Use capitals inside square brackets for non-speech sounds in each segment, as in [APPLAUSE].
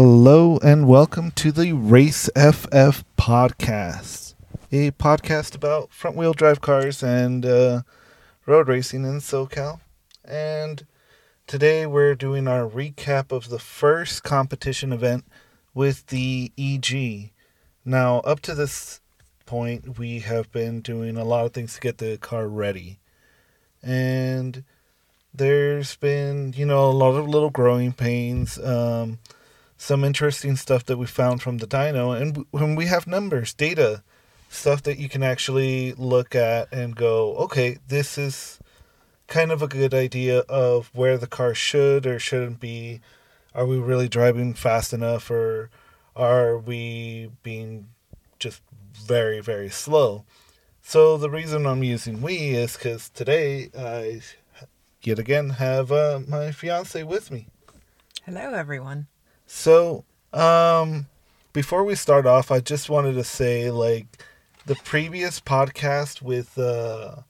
Hello and welcome to the Race FF podcast, a podcast about front wheel drive cars and uh, road racing in SoCal. And today we're doing our recap of the first competition event with the EG. Now, up to this point, we have been doing a lot of things to get the car ready. And there's been, you know, a lot of little growing pains. Um, some interesting stuff that we found from the dyno and when we have numbers data stuff that you can actually look at and go okay this is kind of a good idea of where the car should or shouldn't be. Are we really driving fast enough or are we being just very very slow? So the reason i'm using we is because today i yet again have uh, my fiance with me. Hello everyone so, um, before we start off, I just wanted to say, like, the previous podcast with uh,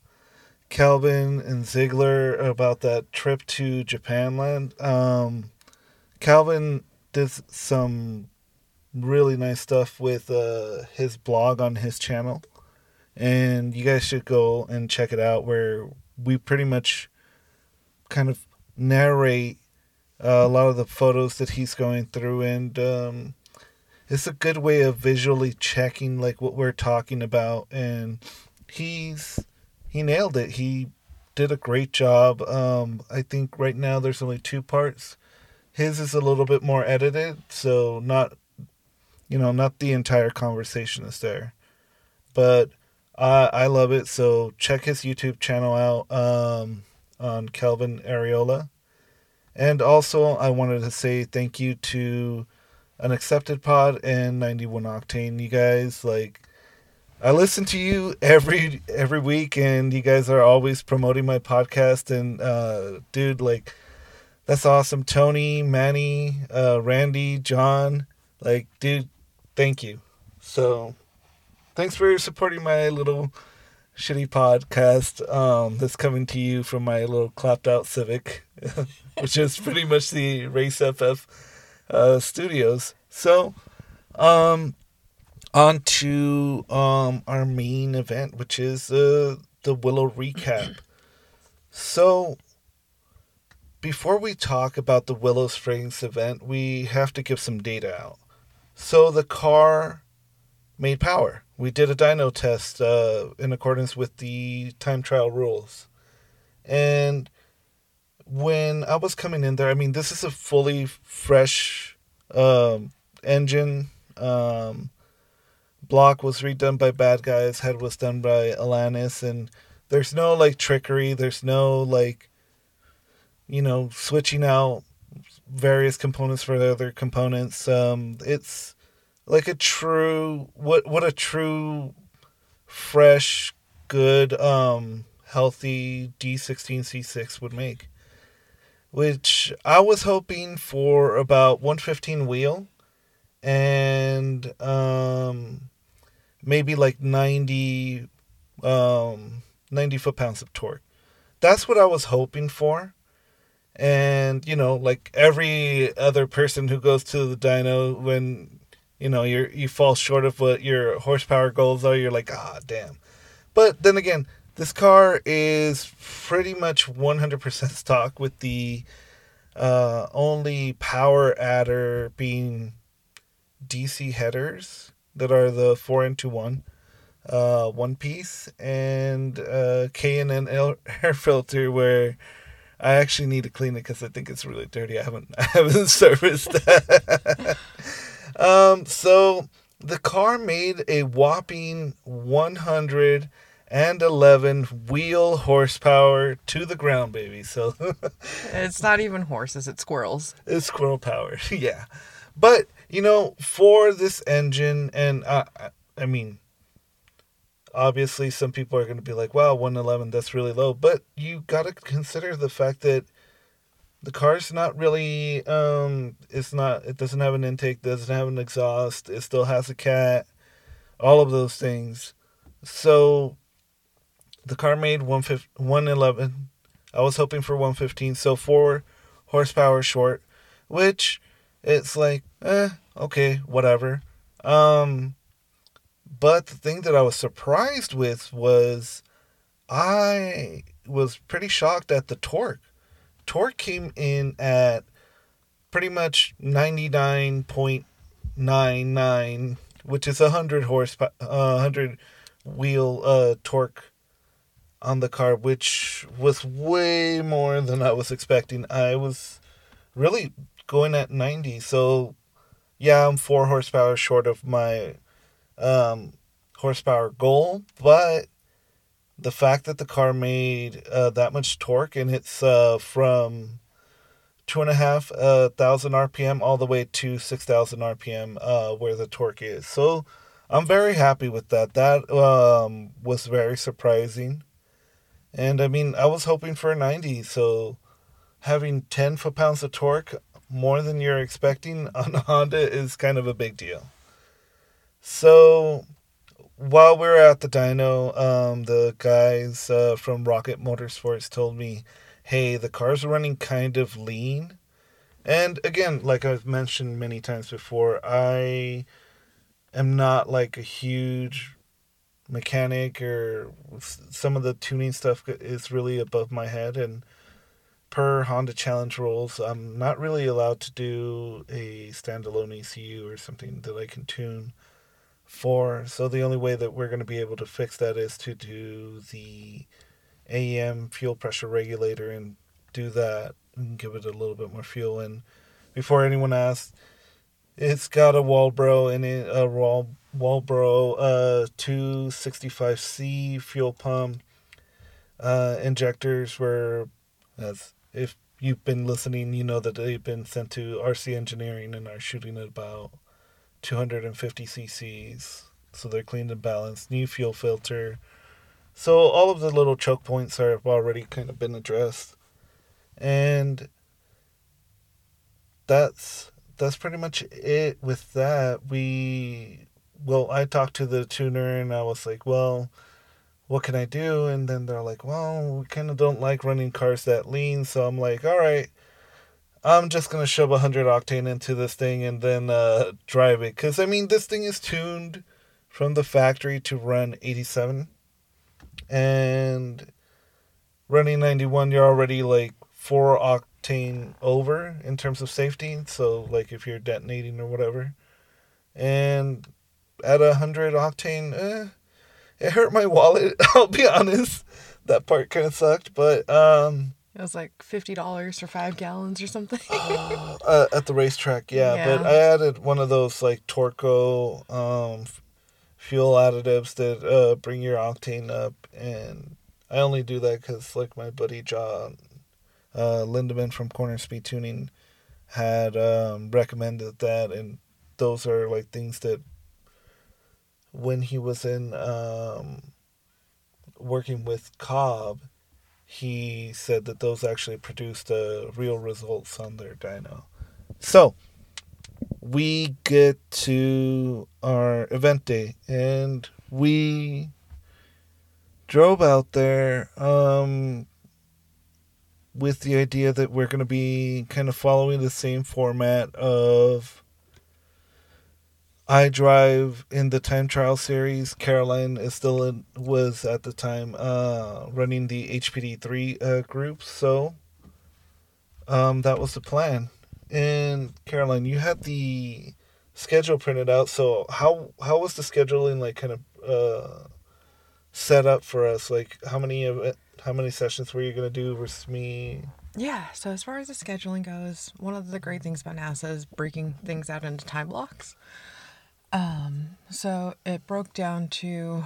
Calvin and Ziegler about that trip to Japanland, um, Calvin did some really nice stuff with uh, his blog on his channel. And you guys should go and check it out, where we pretty much kind of narrate uh, a lot of the photos that he's going through, and um, it's a good way of visually checking like what we're talking about. And he's he nailed it. He did a great job. Um, I think right now there's only two parts. His is a little bit more edited, so not you know not the entire conversation is there, but I I love it. So check his YouTube channel out um, on Kelvin Ariola and also, I wanted to say thank you to Unaccepted Pod and 91 Octane. You guys, like, I listen to you every every week, and you guys are always promoting my podcast. And uh, dude, like, that's awesome. Tony, Manny, uh, Randy, John, like, dude, thank you. So, thanks for supporting my little shitty podcast um, that's coming to you from my little clapped out Civic. [LAUGHS] which is pretty much the Race FF uh, studios. So, um, on to um, our main event, which is uh, the Willow recap. So, before we talk about the Willow Springs event, we have to give some data out. So, the car made power. We did a dyno test uh, in accordance with the time trial rules. And when I was coming in there, I mean, this is a fully fresh um, engine. Um, block was redone by bad guys. Head was done by Alanis, and there's no like trickery. There's no like, you know, switching out various components for the other components. Um, it's like a true what what a true, fresh, good, um, healthy D16Z6 would make which I was hoping for about 115 wheel and um, maybe like 90 um, 90 foot pounds of torque. That's what I was hoping for. And you know, like every other person who goes to the dyno when you know you you fall short of what your horsepower goals are, you're like, ah, damn. But then again, this car is pretty much 100% [LAUGHS] stock with the uh, only power adder being DC headers that are the 4 into 1 uh, one piece and uh, K&N [LAUGHS] air filter where I actually need to clean it because I think it's really dirty. I haven't [LAUGHS] I haven't serviced that. um, so the car made a whopping 100 and 11 wheel horsepower to the ground, baby. So [LAUGHS] it's not even horses, it's squirrels. It's squirrel power, [LAUGHS] yeah. But, you know, for this engine, and I, I mean, obviously some people are going to be like, wow, 111, that's really low. But you got to consider the fact that the car's not really, um, it's not, it doesn't have an intake, doesn't have an exhaust, it still has a cat, all of those things. So the car made 111. I was hoping for 115, so four horsepower short, which it's like, eh, okay, whatever. Um, but the thing that I was surprised with was I was pretty shocked at the torque. Torque came in at pretty much 99.99, which is 100 horsepower, uh, 100 wheel uh, torque on the car, which was way more than I was expecting. I was really going at 90, so yeah, I'm four horsepower short of my um, horsepower goal, but the fact that the car made uh, that much torque and it's uh, from two and a half uh, thousand RPM all the way to six thousand RPM uh, where the torque is. So I'm very happy with that. That um, was very surprising, and I mean I was hoping for a ninety. So having ten foot pounds of torque more than you're expecting on a Honda is kind of a big deal. So while we were at the dyno, um, the guys uh, from Rocket Motorsports told me, "Hey, the car's running kind of lean." And again, like I've mentioned many times before, I am not like a huge mechanic or some of the tuning stuff is really above my head and per Honda Challenge rules, I'm not really allowed to do a standalone ECU or something that I can tune for. So the only way that we're going to be able to fix that is to do the AEM fuel pressure regulator and do that and give it a little bit more fuel. And before anyone asks, it's got a Walbro in it, a Wal- Walbro uh, 265C fuel pump. Uh, injectors were, as if you've been listening, you know that they've been sent to RC Engineering and are shooting at about 250 cc's. So they're cleaned and balanced. New fuel filter. So all of the little choke points have already kind of been addressed. And that's that's pretty much it with that. We well, I talked to the tuner and I was like, well, what can I do? And then they're like, well, we kind of don't like running cars that lean. So I'm like, all right, I'm just going to shove 100 octane into this thing and then uh, drive it. Because, I mean, this thing is tuned from the factory to run 87. And running 91, you're already like 4 octane over in terms of safety. So, like, if you're detonating or whatever. And at a 100 octane, eh, it hurt my wallet. [LAUGHS] I'll be honest. That part kind of sucked. But, um, it was like fifty dollars for five gallons or something. uh, at the racetrack, yeah, yeah, But I added one of those like Torco um, fuel additives that uh, bring your octane up, and I only do that because like my buddy John uh, Lindemann from Corner Speed Tuning had um, recommended that, and those are like things that when he was in um, working with Cobb he said that those actually produced uh, real results on their dyno. So we get to our event day and we drove out there um, with the idea that we're going to be kind of following the same format of I drive in the time trial series. Caroline is still in, was at the time uh, running the HPD three uh, group, so um, that was the plan. And Caroline, you had the schedule printed out. So how how was the scheduling like kind of uh, set up for us? Like how many of how many sessions were you gonna do versus me? Yeah, so as far as the scheduling goes, one of the great things about NASA is breaking things out into time blocks. Um, so it broke down to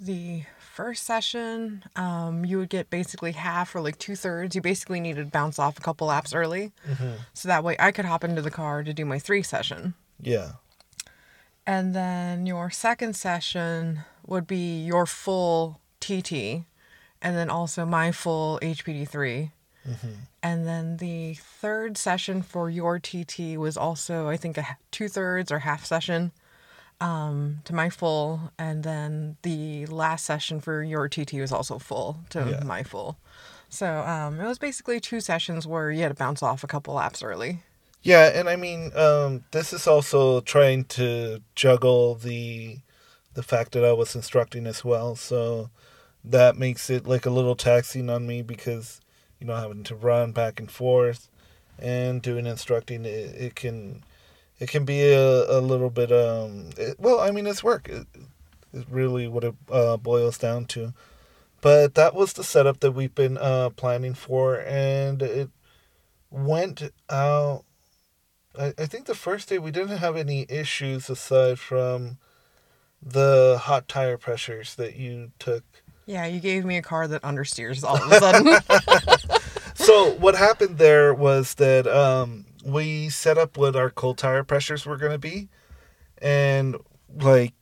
the first session, um, you would get basically half or like two thirds. You basically needed to bounce off a couple laps early. Mm-hmm. So that way I could hop into the car to do my three session. Yeah. And then your second session would be your full TT and then also my full HPD3. Mm-hmm. And then the third session for your TT was also, I think, a two thirds or half session um, to my full, and then the last session for your TT was also full to yeah. my full. So um, it was basically two sessions where you had to bounce off a couple laps early. Yeah, and I mean, um, this is also trying to juggle the the fact that I was instructing as well, so that makes it like a little taxing on me because you know having to run back and forth and doing instructing it, it can it can be a, a little bit um it, well I mean it's work. It, it's really what it uh, boils down to. But that was the setup that we've been uh, planning for and it went out I, I think the first day we didn't have any issues aside from the hot tire pressures that you took. Yeah, you gave me a car that understeers all of a sudden. [LAUGHS] so what happened there was that um, we set up what our cold tire pressures were going to be, and like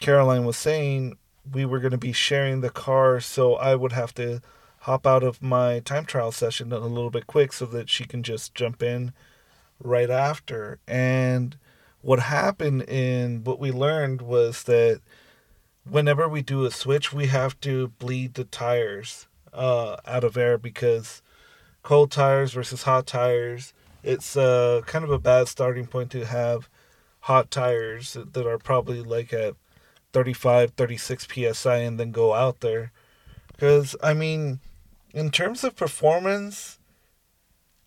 Caroline was saying, we were going to be sharing the car, so I would have to hop out of my time trial session a little bit quick so that she can just jump in right after. And what happened in what we learned was that whenever we do a switch, we have to bleed the tires uh, out of air because cold tires versus hot tires, it's uh, kind of a bad starting point to have hot tires that are probably like at 35, 36 psi and then go out there. Because, I mean, in terms of performance,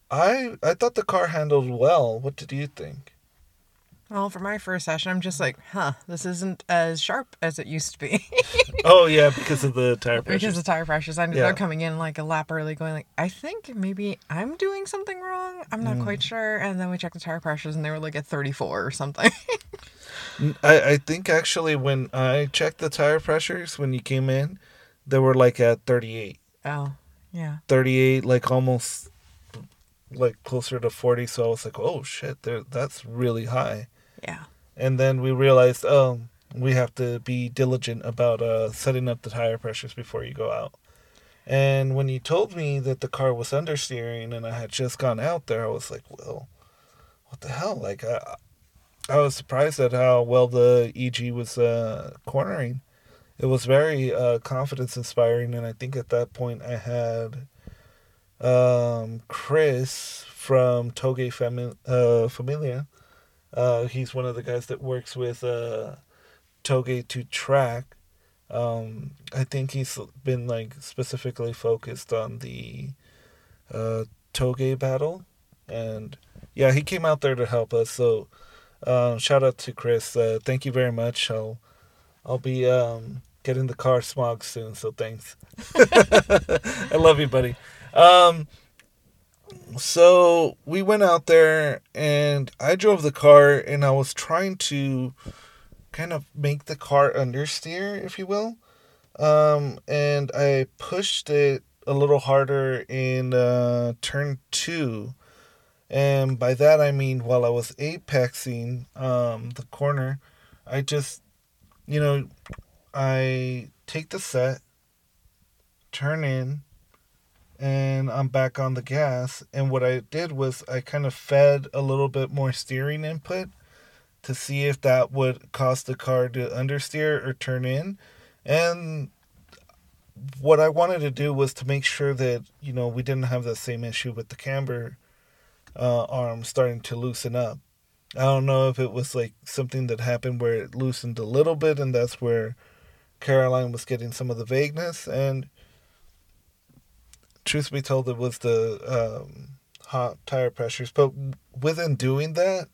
I I thought the car handled well. What did you think? Well, for my first session, I'm just like, huh, this isn't as sharp as it used to be. [LAUGHS] oh yeah, because of the tire pressure. because of the tire pressures. I ended Yeah. up coming in like a lap early, going like, I think maybe I'm doing something wrong. I'm not quite mm. sure. And then we checked the tire pressures, and they were like at 34 or something. [LAUGHS] I, I think actually when I checked the tire pressures when you came in, they were like at 38. oh, yeah. 38, like almost like closer to 40. So I was like, oh shit, there that's really high. Yeah. And then we realized, oh, we have to be diligent about uh, setting up the tire pressures before you go out. And when you told me that the car was understeering and I had just gone out there, I was like, well, what the hell? Like, I, I was surprised at how well the EG was uh, cornering. It was very uh, confidence inspiring, and I think at that point I had um, Chris from Toge uh, Familia. Uh, he's one of the guys that works with uh, Toge to track. Um, I think he's been like specifically focused on the uh, Toge battle, and yeah, he came out there to help us. So um, shout out to Chris. Uh, thank you very much. I'll I'll be um, getting the car smog soon. So thanks. [LAUGHS] I love you, buddy. Um, so we went out there and I drove the car and I was trying to kind of make the car understeer, if you will. Um, and I pushed it a little harder in uh, turn two. And by that I mean while I was apexing um, the corner, I just, you know, I take the set, turn in, and I'm back on the gas. And what I did was I kind of fed a little bit more steering input to see if that would cause the car to understeer or turn in. And what I wanted to do was to make sure that, you know, we didn't have the same issue with the camber uh, arm starting to loosen up. I don't know if it was like something that happened where it loosened a little bit and that's where Caroline was getting some of the vagueness. And truth be told, it was the um, hot tire pressures. But within doing that,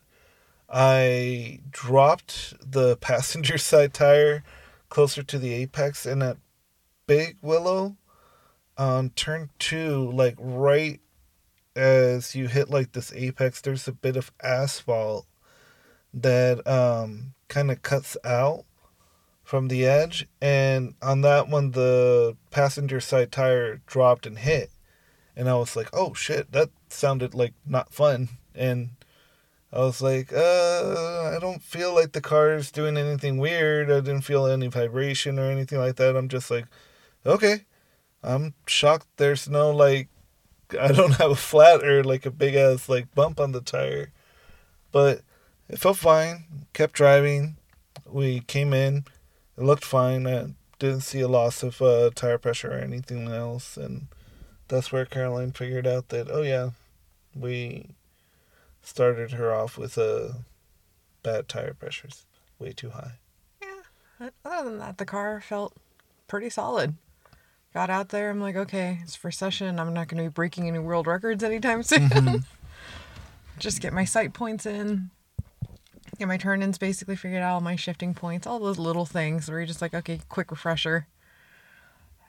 I dropped the [LAUGHS] passenger side tire closer to the apex, and at Big Willow on turn two, like right as you hit like this apex, there's a bit of asphalt that um, kind of cuts out from the edge, and on that one, the passenger side tire dropped and hit, and I was like, "Oh shit, that sounded like not fun." And I was like, "Uh, I don't feel like the car is doing anything weird. I didn't feel any vibration or anything like that. I'm just like, okay, I'm shocked. There's no like, I don't [LAUGHS] have a flat or like a big ass like bump on the tire, but it felt fine. Kept driving. We came in. It looked fine. I didn't see a loss of uh, tire pressure or anything else, and that's where Caroline figured out that oh yeah, we started her off with a bad tire pressures, way too high. Yeah. Other than that, the car felt pretty solid. Got out there, I'm like, okay, it's for session. I'm not going to be breaking any world records anytime [LAUGHS] soon. Mm-hmm. Just get my sight points in, get my turn ins basically figured out, all my shifting points, all those little things where you're just like, okay, quick refresher.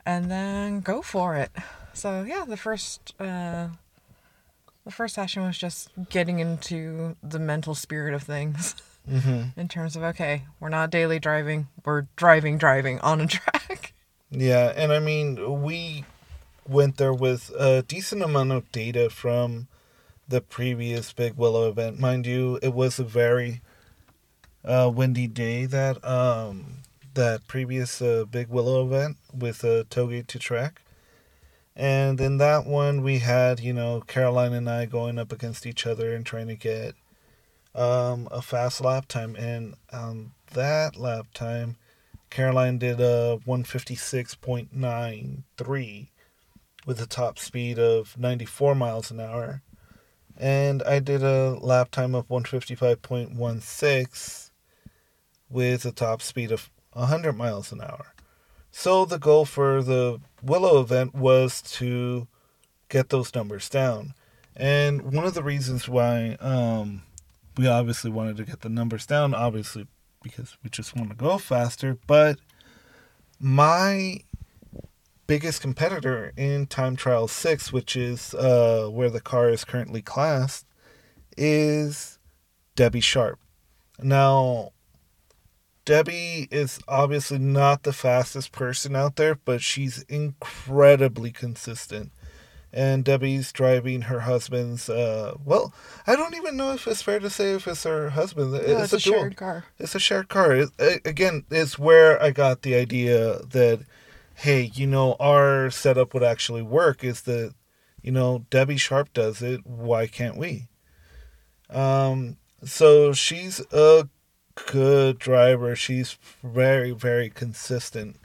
And then go for it. So yeah, the first uh, the first session was just getting into the mental spirit of things. Mm-hmm. [LAUGHS] In terms of okay, we're not daily driving, we're driving, driving on a [LAUGHS] track. Yeah, and I mean, we went there with a decent amount of data from the previous Big Willow event. Mind you, it was a very uh, windy day that um, that previous uh, Big Willow event with uh, Toge to track. And in that one, we had, you know, Caroline and I going up against each other and trying to get um, a fast lap time. And on that lap time, Caroline did a 156.93 with a top speed of 94 miles an hour. And I did a lap time of 155.16 with a top speed of 100 miles an hour. So the goal for the Willow event was to get those numbers down. And one of the reasons why um, we obviously wanted to get the numbers down, obviously because we just want to go faster, but my biggest competitor in Time Trial 6, which is uh, where the car is currently classed, is Debbie Sharp. Now, Debbie is obviously not the fastest person out there, but she's incredibly consistent. And Debbie's driving her husband's. Uh, well, I don't even know if it's fair to say if it's her husband. No, it's, it's, a, a shared car. It's a shared car. It, again, it's where I got the idea that, hey, you know, our setup would actually work. Is that, you know, Debbie Sharp does it. Why can't we? Um, so she's a good driver. She's very, very consistent.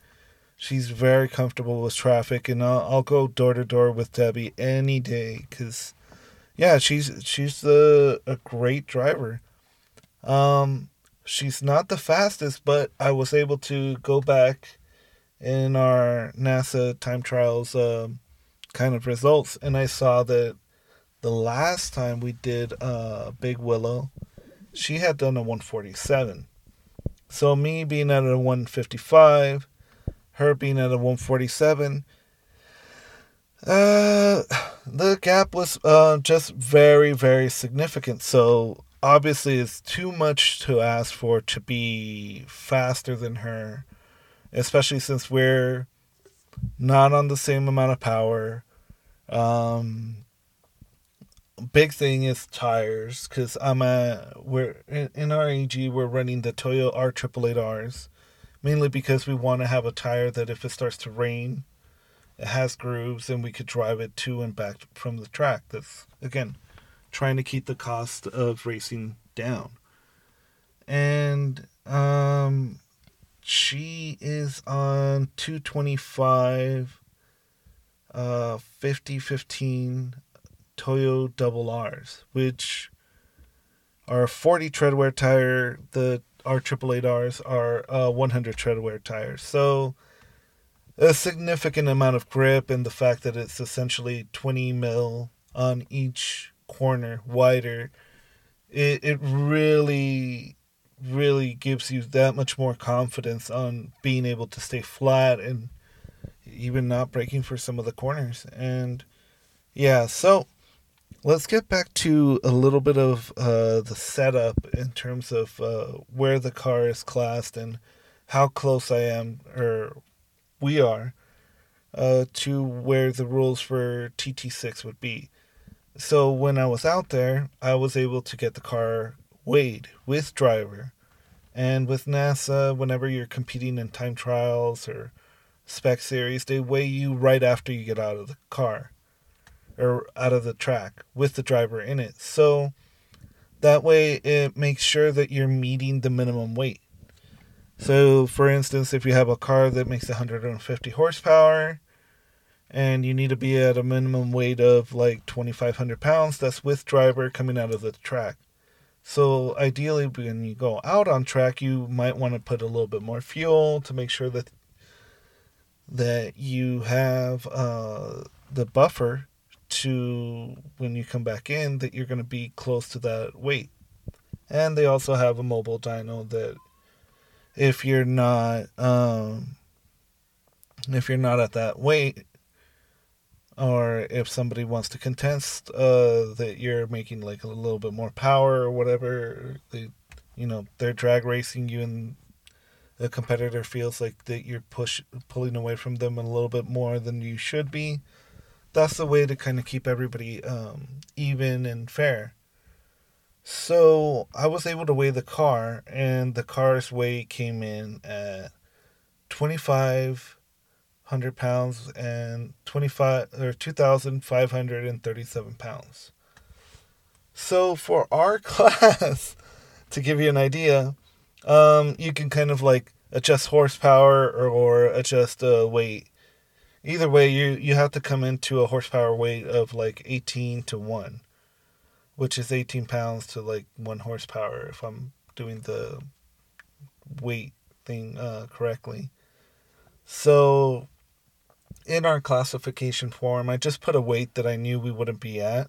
She's very comfortable with traffic, and I'll, I'll go door to door with Debbie any day because, yeah, she's she's the a great driver. Um, she's not the fastest, but I was able to go back in our NASA time trials um, kind of results, and I saw that the last time we did uh, Big Willow, she had done a 147. So me being at a 155, her being at a 147, uh, the gap was uh, just very, very significant. So obviously, it's too much to ask for to be faster than her, especially since we're not on the same amount of power. Um, big thing is tires because I'm a we're in, our AG we're running the Toyo R triple eight Rs, mainly because we want to have a tire that if it starts to rain, it has grooves and we could drive it to and back from the track. That's again trying to keep the cost of racing down. And um, she is on 225 uh 50 15 Toyo Double R's, which are 40 tread wear tire. The R triple eight R's are uh, 100 tread wear tires. So a significant amount of grip, and the fact that it's essentially 20 mil on each corner wider, it it really really gives you that much more confidence on being able to stay flat and even not braking for some of the corners. And yeah, so let's get back to a little bit of uh, the setup in terms of uh, where the car is classed and how close I am, or we are, uh, to where the rules for TT6 would be. So when I was out there, I was able to get the car weighed with driver. And with NASA, whenever you're competing in time trials or spec series, they weigh you right after you get out of the car or out of the track with the driver in it. So that way it makes sure that you're meeting the minimum weight. So, for instance, if you have a car that makes 150 horsepower, and you need to be at a minimum weight of like 2,500 pounds. That's with driver coming out of the track. So ideally, when you go out on track, you might want to put a little bit more fuel to make sure that that you have uh, the buffer to when you come back in that you're going to be close to that weight. And they also have a mobile dyno that if you're not um, if you're not at that weight or if somebody wants to contest uh, that you're making like a little bit more power or whatever they you know they're drag racing you and the competitor feels like that you're push pulling away from them a little bit more than you should be that's the way to kind of keep everybody um, even and fair so i was able to weigh the car and the car's weight came in at 25 hundred pounds and twenty five or two thousand five hundred and thirty seven pounds. So for our [LAUGHS] class, to give you an idea, um, you can kind of like adjust horsepower or, or adjust uh, weight. Either way, you you have to come into a horsepower weight of like eighteen to one, which is eighteen pounds to like one horsepower if I'm doing the weight thing uh, correctly. So in our classification form, I just put a weight that I knew we wouldn't be at,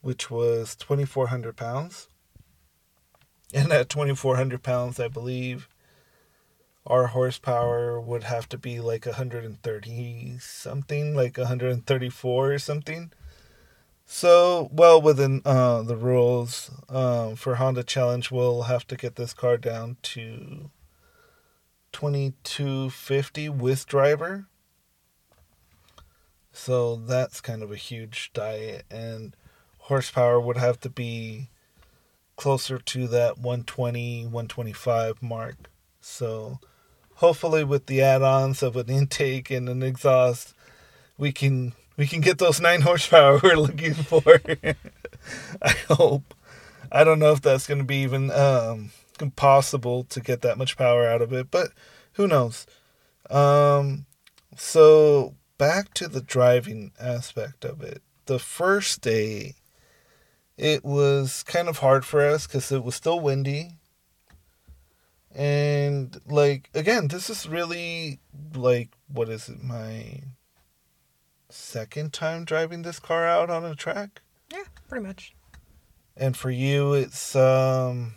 which was 2,400 pounds. And at 2,400 pounds, I believe our horsepower would have to be like 130 something, like 134 or something. So, well within uh, the rules um, for Honda Challenge, we'll have to get this car down to 2250 with driver so that's kind of a huge diet, and horsepower would have to be closer to that 120, 125 mark. So hopefully, with the add-ons of an intake and an exhaust, we can we can get those nine [LAUGHS] horsepower we're looking for. [LAUGHS] I hope. I don't know if that's going to be even um, possible to get that much power out of it, but who knows? Um, so back to the driving aspect of it. The first day, it was kind of hard for us because it was still windy. And, like, again, this is really, like, what is it, my second time driving this car out on a track? Yeah, pretty much. And for you, it's, um,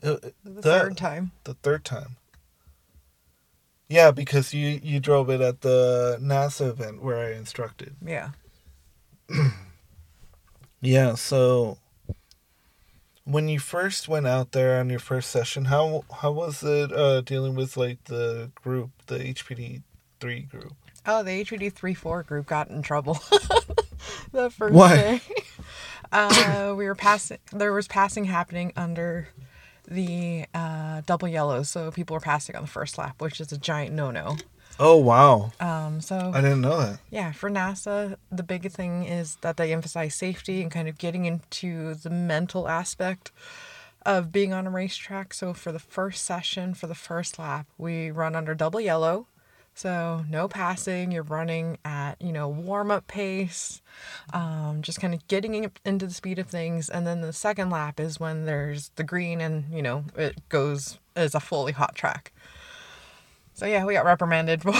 the, the third time. The third time. Yeah, because you you drove it at the NASA event where I instructed. Yeah. [CLEARS THROAT] yeah, so when you first went out there on your first session, how how was it uh, dealing with like the group, the HPD three group? Oh, the HPD three four group got in trouble [LAUGHS] the first Why? day. Uh, we were passing. There was passing happening under the uh, double yellows, so people were passing on the first lap, which is a giant no-no. Oh wow! Um, so I didn't know that. Yeah, for NASA, the big thing is that they emphasize safety and kind of getting into the mental aspect of being on a racetrack. So for the first session, for the first lap, we run under double yellow. So no passing, you're running at, you know, warm up pace, um, just kind of getting into the speed of things. And then the second lap is when there's the green and, you know, it goes as a fully hot track. So yeah, we got reprimanded [LAUGHS] for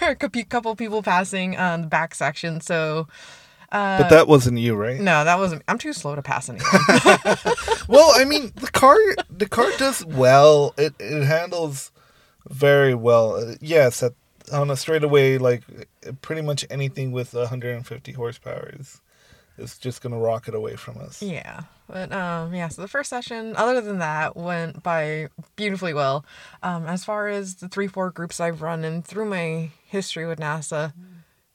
a couple people passing on the back section. So uh, but that wasn't you, right? No, that wasn't. I'm too slow to pass anyone. [LAUGHS] [LAUGHS] well, I mean, the car the car does well. It it handles very well. Yes, at on a straightaway, like pretty much anything with 150 horsepower is is just gonna rock it away from us. Yeah, but um, yeah. So the first session, other than that, went by beautifully well. Um, as far as the three, four groups I've run and through my history with NASA,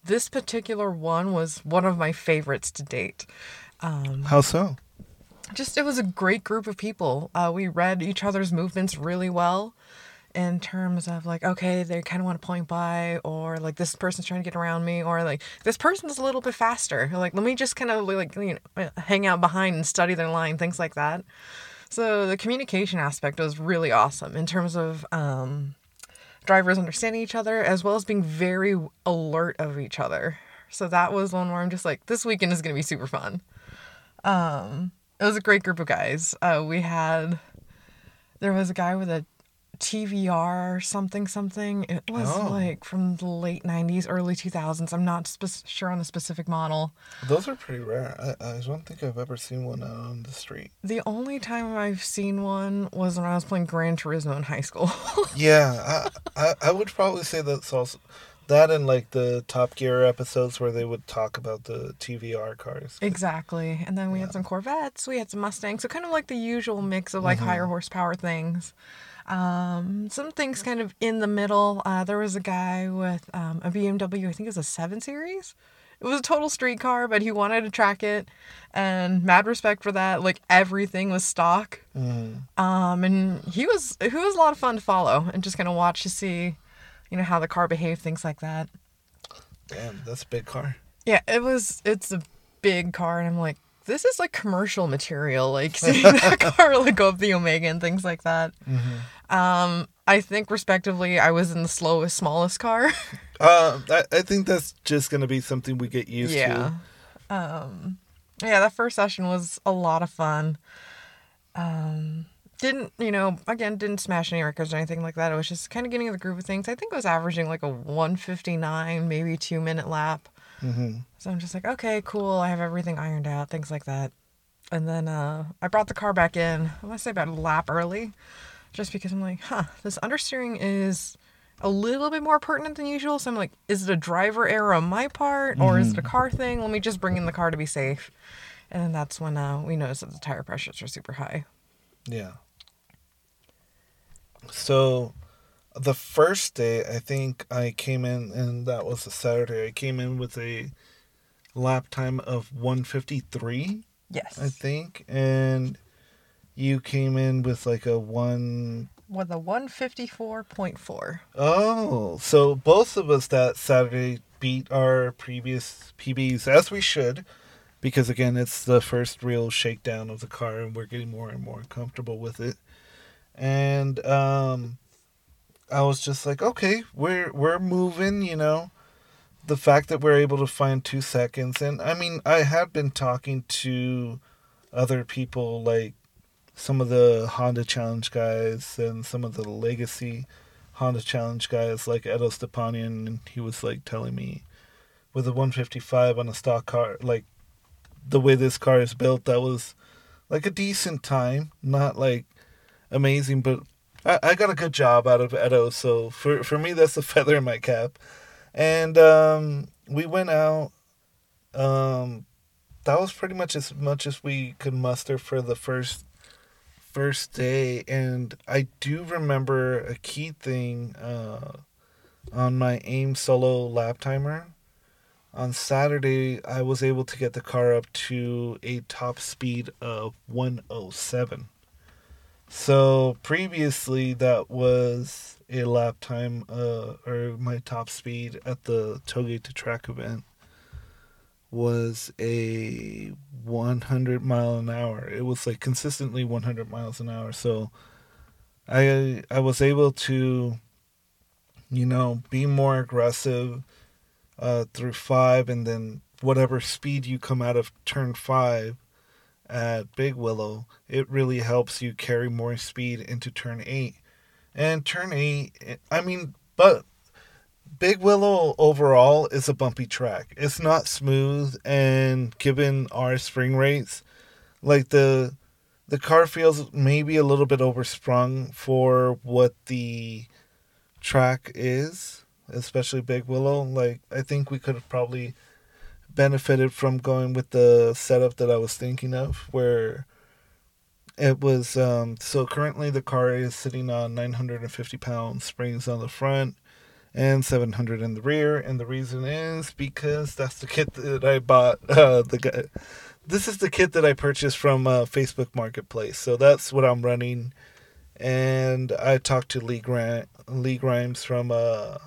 this particular one was one of my favorites to date. Um, How so? Just it was a great group of people. Uh, we read each other's movements really well in terms of like okay they kind of want to point by or like this person's trying to get around me or like this person's a little bit faster like let me just kind of like you know hang out behind and study their line things like that so the communication aspect was really awesome in terms of um, drivers understanding each other as well as being very alert of each other. So that was one where I'm just like, this weekend is going to be super fun. Um, it was a great group of guys. Uh, we had, there was a guy with a TVR something something. It was Oh. like from the late 90s, early 2000s. I'm not spec- sure on the specific model. Those are pretty rare. I, I don't think I've ever seen one out on the street. The only time I've seen one was when I was playing Gran Turismo in high school. [LAUGHS] Yeah, I, I I would probably say that's also that and like the Top Gear episodes where they would talk about the TVR cars. exactly. And then we had some Corvettes, we had some Mustangs, so kind of like the usual mix of like mm-hmm. higher horsepower things. Um, some things kind of in the middle. Uh, there was a guy with um, a BMW, I think it was a 7 Series. It was a total street car, but he wanted to track it, and mad respect for that. Like everything was stock. Mm. Um, and he was he was a lot of fun to follow and just kind of watch to see, you know, how the car behaved, things like that. Damn, that's a big car. Yeah, it was. It's a big car, and I'm like, this is like commercial material. Like [LAUGHS] [LAUGHS] seeing that car like go up the Omega and things like that. Um, I think respectively, I was in the slowest, smallest car. [LAUGHS] Uh, I, I think that's just gonna be something we get used yeah. to. Um, yeah, that first session was a lot of fun. Um, didn't you know? Again, didn't smash any records or anything like that. It was just kind of getting in the groove of things. I think it was averaging like a 159, maybe two minute lap. hmm So I'm just like, okay, cool. I have everything ironed out, things like that. And then uh, I brought the car back in. I want to say about a lap early, just because I'm like, huh, this understeering is a little bit more pertinent than usual. So I'm like, is it a driver error on my part, or is it a car thing? Let me just bring in the car to be safe. And then that's when uh, we noticed that the tire pressures are super high. Yeah. So, the first day, I think I came in, and that was a Saturday. I came in with a lap time of 153, Yes. I think, and you came in with like a one With a 154.4. Oh, so both of us that Saturday beat our previous PBs as we should, because again, it's the first real shakedown of the car, and we're getting more and more comfortable with it. And um, I was just like, okay, we're we're moving, you know. The fact that we're able to find two seconds, and I mean, I had been talking to other people like some of the Honda Challenge guys and some of the Legacy Honda Challenge guys like Edo Stepanian, and he was like telling me with a 155 on a stock car, like the way this car is built, that was like a decent time, not like amazing, but I, I got a good job out of Edo, so for for me that's a feather in my cap. And um, we went out. Um, that was pretty much as much as we could muster for the first first day and i do remember a key thing uh, on my aim solo lap timer. On saturday i was able to get the car up to a top speed of 107 so previously that was a lap time uh, or my top speed at the toge to track event was a 100 mile an hour. It was like consistently 100 miles an hour. So I I was able to you know be more aggressive uh, through 5 and then whatever speed you come out of turn 5 at Big Willow, it really helps you carry more speed into turn 8. And turn 8 I mean but Big Willow overall is a bumpy track. It's not smooth, and given our spring rates, like the the car feels maybe a little bit oversprung for what the track is, especially Big Willow. Like I think we could have probably benefited from going with the setup that I was thinking of, where it was um, so currently the car is sitting on 950 pound springs on the front and 700 in the rear. And the reason is because that's the kit that i bought [LAUGHS] uh, the guy this is the kit that i purchased from uh, facebook marketplace. So that's what i'm running. And i talked to lee grant lee grimes from uh,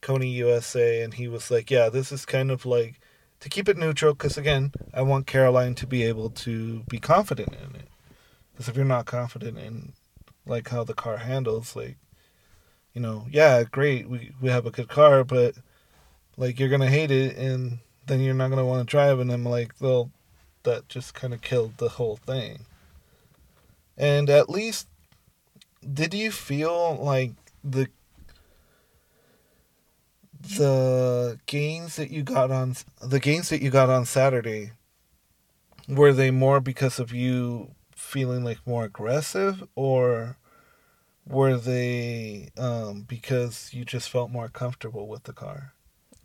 Koni usa and he was like yeah this is kind of like to keep it neutral because again i want caroline to be able to be confident in it. Because if you're not confident in like how the car handles like you know, yeah, great, we we have a good car, but like you're gonna hate it, and then you're not gonna want to drive. And I'm like, well, that just kind of killed the whole thing. And at least, did you feel like the the gains that you got on the gains that you got on Saturday were they more because of you feeling like more aggressive or were they um, because you just felt more comfortable with the car?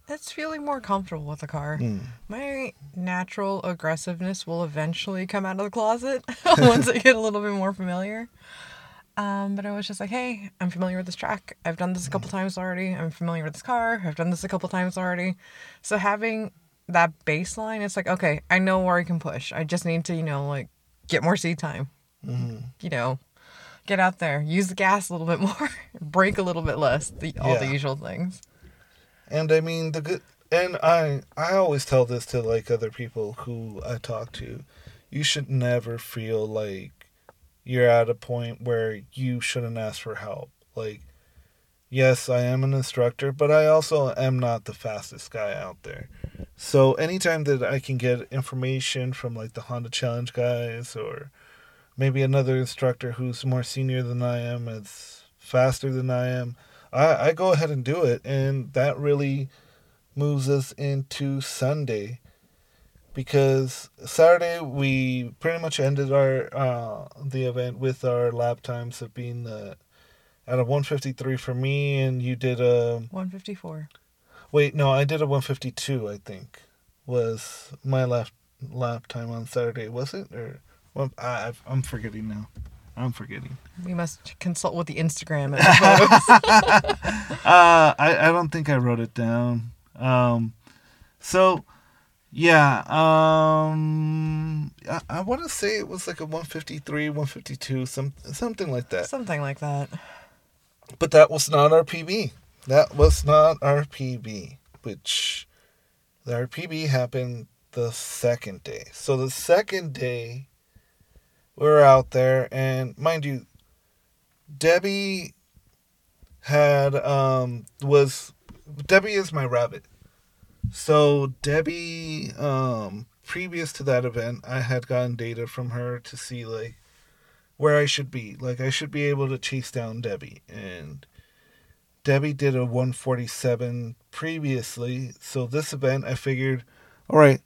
It's feeling more comfortable with the car. Mm. My natural aggressiveness will eventually come out of the closet [LAUGHS] once I get a little bit more familiar. Um, but I was just like, hey, I'm familiar with this track. I've done this a couple times already. I'm familiar with this car. I've done this a couple times already. So having that baseline, it's like, okay, I know where I can push. I just need to, you know, like get more seat time. Mm-hmm. You know, get out there, use the gas a little bit more, [LAUGHS] brake a little bit less, the, all the usual things. And I mean the good and I I always tell this to like other people who I talk to. You should never feel like you're at a point where you shouldn't ask for help. Like yes, I am an instructor, but I also am not the fastest guy out there. So anytime that I can get information from like the Honda Challenge guys or maybe another instructor who's more senior than I am, is faster than I am, I, I go ahead and do it. And that really moves us into Sunday because Saturday we pretty much ended our uh, the event with our lap times of being the at a 153 for me and you did a 154. wait no I did a 152 I think was my lap lap time on Saturday was it or well, I, I'm forgetting now I'm forgetting We must consult with the Instagram and the [LAUGHS] photos. uh, I, I don't think I wrote it down. Um, so, yeah, um, I, I want to say it was like a 153, 152, some, something like that. Something like that. But that was not our PB. That was not our PB, which our PB happened the second day. So the second day, we were out there, and mind you, Debbie had um was Debbie is my rabbit. So Debbie, um, previous to that event, I had gotten data from her to see like where I should be. Like I should be able to chase down Debbie. And Debbie did a 147 previously. So this event I figured, all right,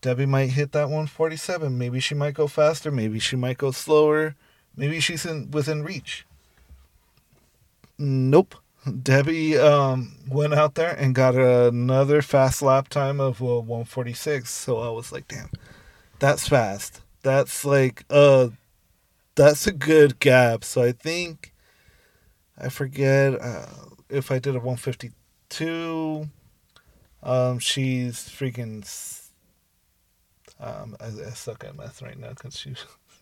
Debbie might hit that 147. Maybe she might go faster, maybe she might go slower. Maybe she's in within reach. Nope. Debbie um, went out there and got another fast lap time of uh, 146. So I was like, damn, that's fast. That's like uh that's a good gap. So I think I forget uh, if I did a 152. Um, she's freaking. Um, I, I suck at math right now because she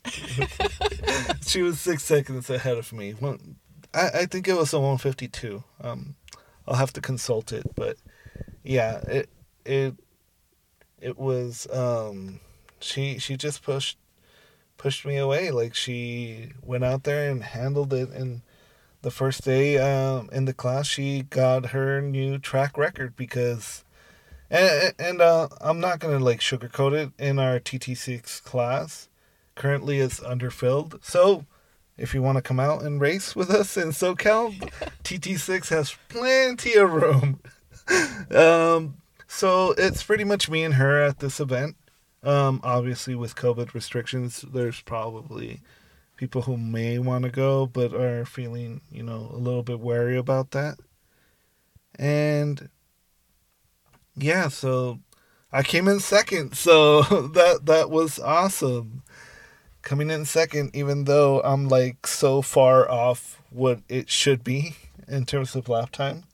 [LAUGHS] she was six seconds ahead of me. One, I I think it was a 152. Um, I'll have to consult it, but yeah, it it it was um she she just pushed pushed me away like she went out there and handled it and the first day um in the class she got her new track record because and and uh, I'm not gonna like sugarcoat it. In our TT6 class currently it's underfilled. So if you want to come out and race with us in SoCal TT6 has plenty of room. [LAUGHS] Um so it's pretty much me and her at this event. Um, obviously, with COVID restrictions, there's probably people who may want to go but are feeling, you know, a little bit wary about that. And yeah, so I came in second, so [LAUGHS] that that was awesome. Coming in second, even though I'm like so far off what it should be [LAUGHS] in terms of lap time.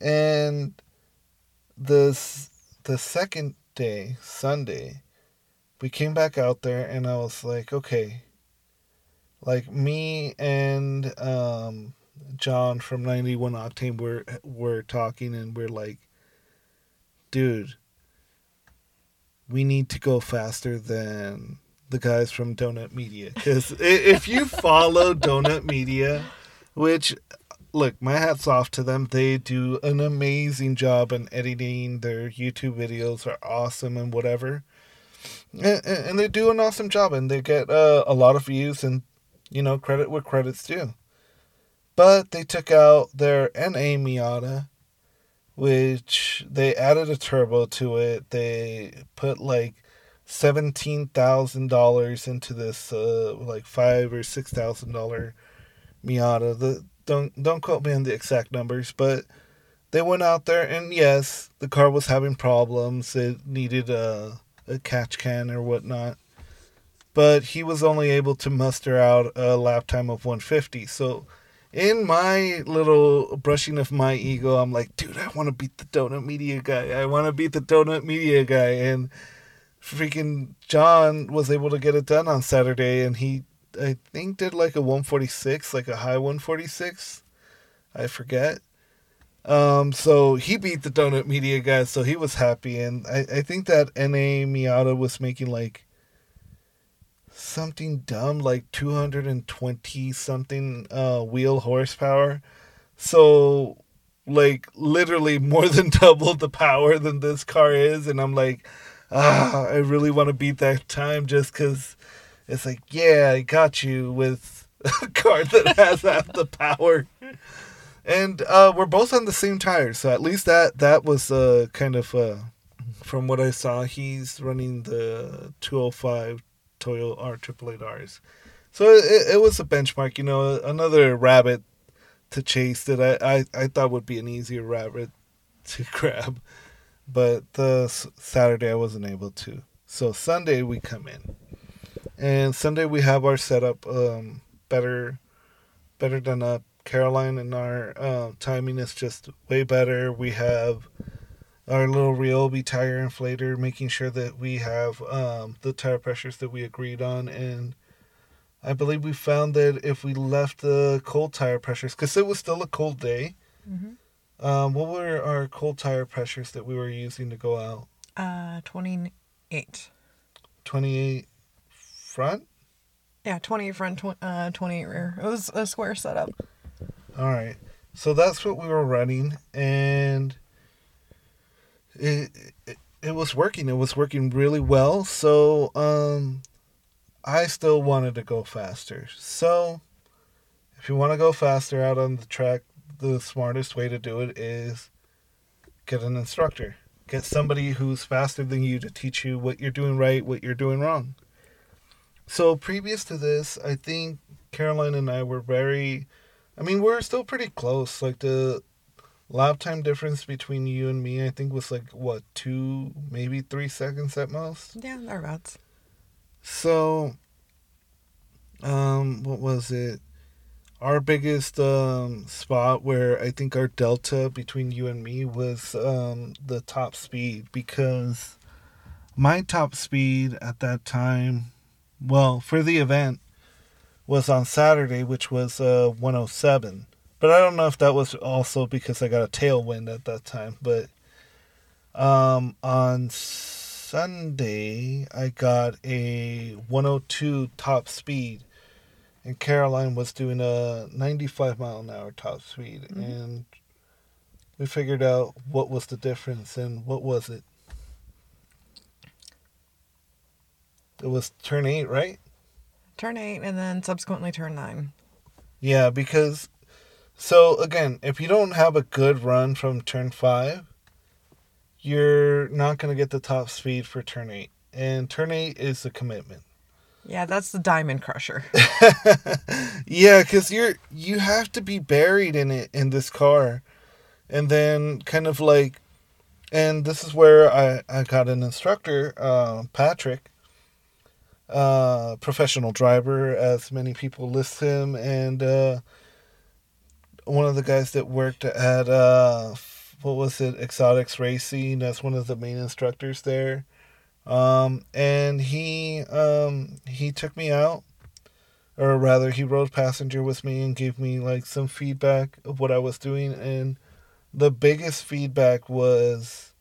And this the second day, Sunday, we came back out there and I was like, okay. Like me and um John from 91 Octane were were talking and we're like, dude, we need to go faster than the guys from Donut Media cuz if you follow [LAUGHS] Donut Media, which look, my hat's off to them. They do an amazing job in editing. Their YouTube videos are awesome and whatever. And, and they do an awesome job and they get uh, a lot of views and, you know, credit where credit's due. But they took out their NA Miata, which they added a turbo to it. They put like seventeen thousand dollars into this uh, like five or six thousand dollar Miata. The don't don't quote me on the exact numbers, but they went out there and yes, the car was having problems. It needed a a catch can or whatnot. But he was only able to muster out a lap time of 150. So in my little brushing of my ego, I'm like, dude, I want to beat the donut media guy. I want to beat the donut media guy. And freaking John was able to get it done on Saturday, and he, I think, did like a 146, like a high 146. I forget. Um, so he beat the donut media guy, so he was happy, and I, I think that NA Miata was making like something dumb, like 220 something uh, wheel horsepower. So, like, literally more than [LAUGHS] double the power than this car is, and I'm like, ah, I really want to beat that time just because it's like, yeah, I got you with [LAUGHS] a car that [LAUGHS] has half the power. And uh, we're both on the same tires, so at least that that was uh, kind of uh, from what I saw. He's running the 205 Toyo R triple eight Rs, so it, it was a benchmark. You know, another rabbit to chase that I, I, I thought would be an easier rabbit [LAUGHS] to grab but the Saturday I wasn't able to. So Sunday we come in, and Sunday we have our setup um, better, better done up. Caroline and our uh, timing is just way better. We have our little Ryobi tire inflator, making sure that we have um, the tire pressures that we agreed on, and I believe we found that if we left the cold tire pressures, because it was still a cold day. Mm-hmm um, what were our cold tire pressures that we were using to go out? Uh, 28. 28 front? Yeah, 28 front, tw- uh, 28 rear. It was a square setup. All right. So that's what we were running, and it, it, it was working. It was working really well. So um, I still wanted to go faster. So if you want to go faster out on the track, the smartest way to do it is get an instructor. Get somebody who's faster than you to teach you what you're doing right, what you're doing wrong. So previous to this, I think Caroline and I were very I mean, we're still pretty close. Like the lap time difference between you and me, I think was like what, two, maybe three seconds at most? Yeah, thereabouts. So um what was it? our biggest um, spot where I think our delta between you and me was um, the top speed because my top speed at that time, well, for the event, was on Saturday, which was uh, 107. But I don't know if that was also because I got a tailwind at that time. But um, on Sunday, I got a 102 top speed and Caroline was doing a 95 mile an hour top speed, mm-hmm. and we figured out what was the difference and what was it. It was turn eight, right? Turn eight, and then subsequently turn nine. Yeah, because so again, if you don't have a good run from turn five, you're not going to get the top speed for turn eight, and turn eight is the commitment. Yeah, that's the diamond crusher. [LAUGHS] yeah, because you're you have to be buried in it in this car, and then kind of like, and this is where I I got an instructor, uh, Patrick, uh, professional driver, as many people list him, and uh, one of the guys that worked at uh, what was it, Exotics Racing. That's one of the main instructors there. Um, and he um, he took me out, or rather, he rode passenger with me and gave me like some feedback of what I was doing. And the biggest feedback was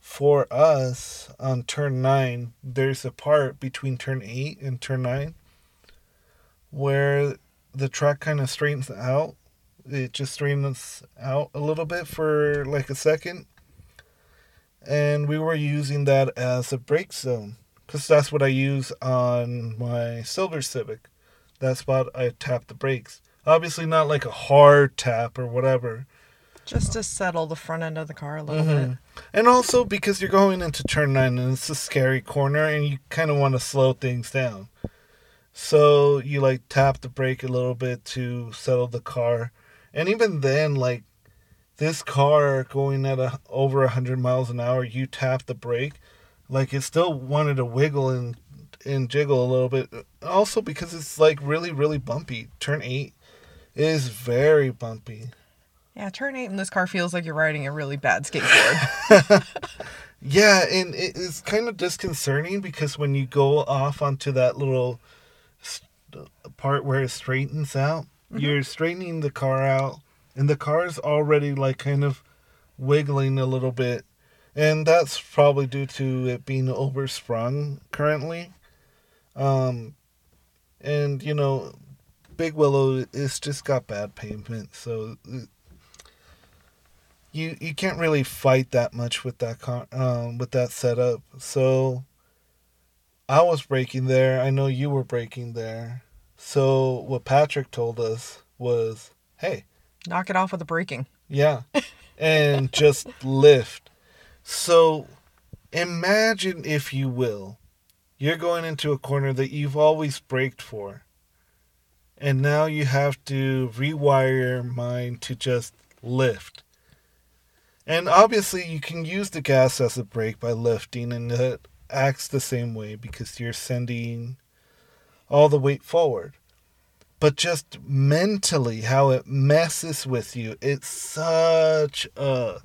for us on turn nine. There's a part between turn eight and turn nine where the track kind of straightens out It just straightens out a little bit for like a second. And we were using that as a brake zone because that's what I use on my Silver Civic. That spot I tap the brakes. Obviously, not like a hard tap or whatever. Just to settle the front end of the car a little bit. Mhm. And also because you're going into turn nine and it's a scary corner and you kind of want to slow things down. So you like tap the brake a little bit to settle the car. And even then, like this car going at a, over 100 miles an hour, you tap the brake, like it still wanted to wiggle and, and jiggle a little bit. Also because it's like really, really bumpy. Turn eight is very bumpy. Yeah, turn eight in this car feels like you're riding a really bad skateboard. [LAUGHS] [LAUGHS] Yeah, and it is kind of disconcerting because when you go off onto that little part where it straightens out, [LAUGHS] you're straightening the car out, and the car is already like kind of wiggling a little bit, and that's probably due to it being oversprung currently. Um, and you know, Big Willow it's just got bad pavement, so you you can't really fight that much with that con- um, with that setup. So I was braking there. I know you were braking there. So what Patrick told us was, "Hey, Knock it off with the braking. yeah, [LAUGHS] and just lift." So imagine, if you will, you're going into a corner that you've always braked for, and now you have to rewire your mind to just lift. And obviously, you can use the gas as a brake by lifting, and it acts the same way because you're sending all the weight forward. But just mentally, how it messes with you, it's such a,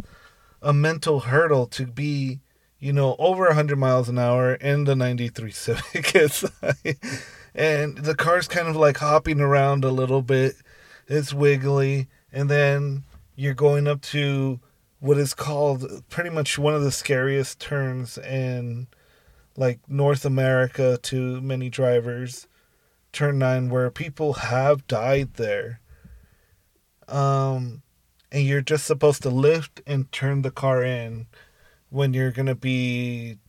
a mental hurdle to be, you know, over 100 miles an hour in the 93 [LAUGHS] Civic. It's like- and the car's kind of like hopping around a little bit. It's wiggly. And then you're going up to what is called pretty much one of the scariest turns in like North America to many drivers. Turn 9 where people have died there. Um and you're just supposed to lift and turn the car in when you're going to be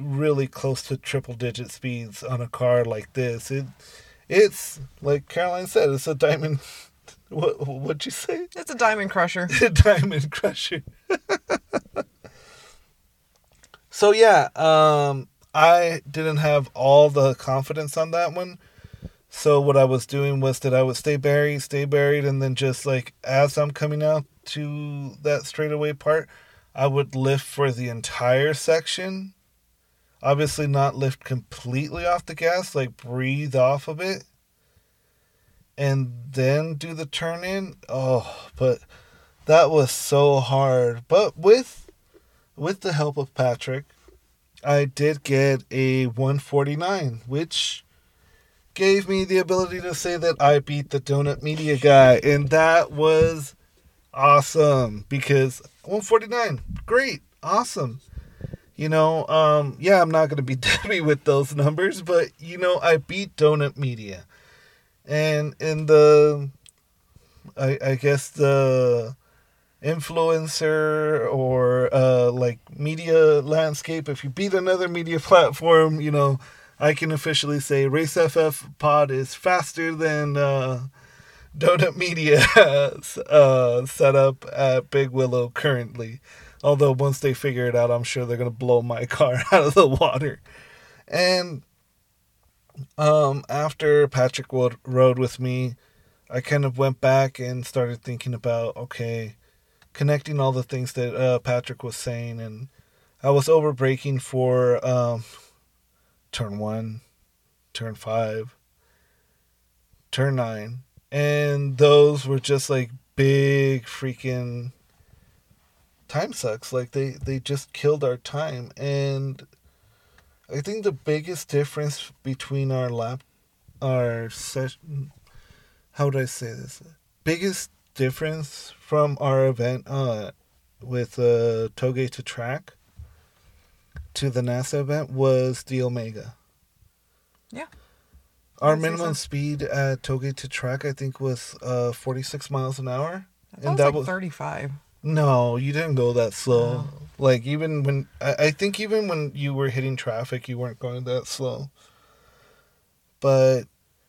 really close to triple digit speeds on a car like this. It it's like Caroline said, it's a diamond [LAUGHS] what what'd you say? It's a diamond crusher. [LAUGHS] a Diamond Crusher. [LAUGHS] so yeah, um, I didn't have all the confidence on that one. So what I was doing was that I would stay buried, stay buried, and then just like as I'm coming out to that straightaway part, I would lift for the entire section. Obviously, not lift completely off the gas, like breathe off of it, and then do the turn in. Oh, but that was so hard. But with with the help of Patrick, I did get a 149, which gave me the ability to say that I beat the Donut Media guy, and that was awesome because 149, great, awesome. You know, um, yeah, I'm not gonna be [LAUGHS] Debbie with those numbers, but you know, I beat Donut Media, and in the, I, I guess the influencer or uh, like media landscape, if you beat another media platform, you know, I can officially say Race FF Pod is faster than uh, Donut Media's [LAUGHS] uh, setup at Big Willow currently. Although once they figure it out, I'm sure they're gonna blow my [LAUGHS] car out of the water. And um, after Patrick would, rode with me, I kind of went back and started thinking about okay, connecting all the things that uh, Patrick was saying, and I was over braking for um, turn one, turn five, turn nine, and those were just like big freaking time sucks. Like they they just killed our time, and I think the biggest difference between our lap, our session, how would I say this? Biggest difference from our event uh, with uh, Toge to track to the NASA event was the Omega. Yeah. Our minimum so. speed at Toge to track, I think, was uh, 46 miles an hour. That And that like was- 35. No, you didn't go that slow. Oh. Like even when I, I think even when you were hitting traffic, you weren't going that slow. But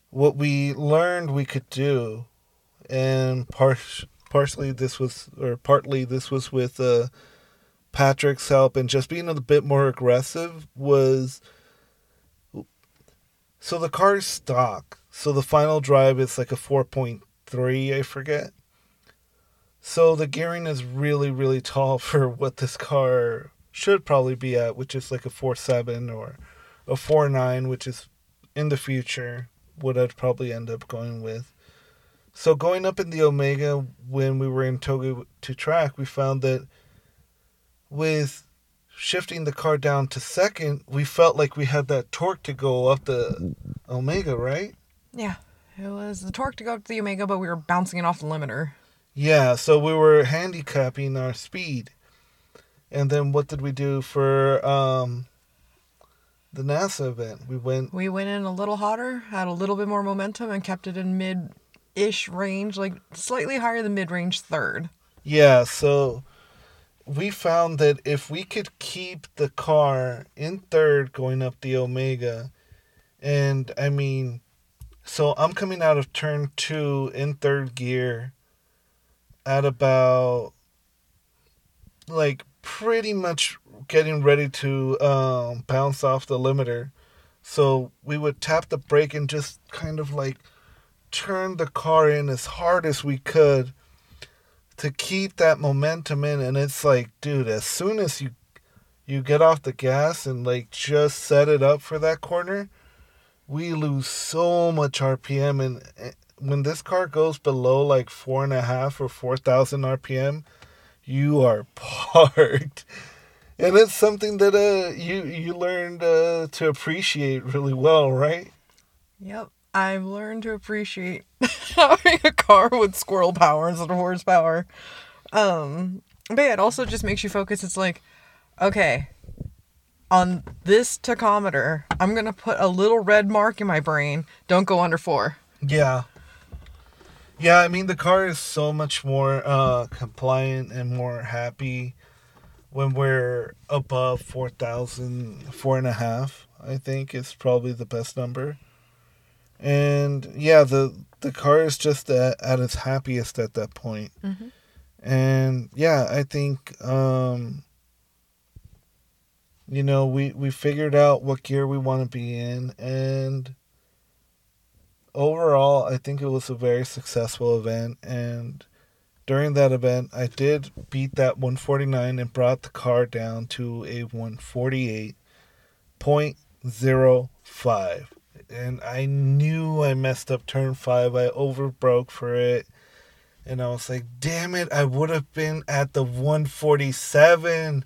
what we learned we could do, and par- partially this was, or partly this was with uh, Patrick's help and just being a bit more aggressive was. So the car's stock. So the final drive is like a four point three, I forget. So the gearing is really, really tall [LAUGHS] for what this car should probably be at, which is like a four seven or a four nine, which is in the future what I'd probably end up going with. So going up in the Omega when we were in Toge to track, we found that with shifting the car down to second, we felt like we had that torque to go up the Omega, right? Yeah. It was the torque to go up to the Omega, but we were bouncing it off the limiter. Yeah, so we were handicapping our speed. And then what did we do for um the NASA event? We went We went in a little hotter, had a little bit more momentum, and kept it in mid ish range, like slightly higher than mid range third. yeah, so we found that if we could keep the car in third going up the Omega and I mean so I'm coming out of turn 2 in third gear at about like pretty much getting ready to um, bounce off the limiter. So we would tap the brake and just kind of like turn the car in as hard as we could to keep that momentum in. And it's like, dude, as soon as you you get off the gas and like just set it up for that corner, we lose so much RPM. And eh, when this car goes below like four and a half or four thousand RPM, you are [LAUGHS] parked. And it's something that uh you you learned uh, to appreciate really well, right? Yep. I've learned to appreciate [LAUGHS] having a car with squirrel power instead of horsepower. Um, but yeah, it also just makes you focus. It's like, okay, on this tachometer, I'm gonna put a little red mark in my brain. Don't go under four. Yeah. Yeah, I mean the car is so much more uh compliant and more happy when we're above 4,000, four and a half, I think is probably the best number. And yeah, the the car is just at, at its happiest at that point. Mhm. And yeah, I think um you know, we we figured out what gear we want to be in and overall, I think it was a very successful event. And during that event, I did beat that 149 and brought the car down to a 148.05. And I knew I messed up turn five. I overbroke for it. And I was like, damn it, I would have been at the 147,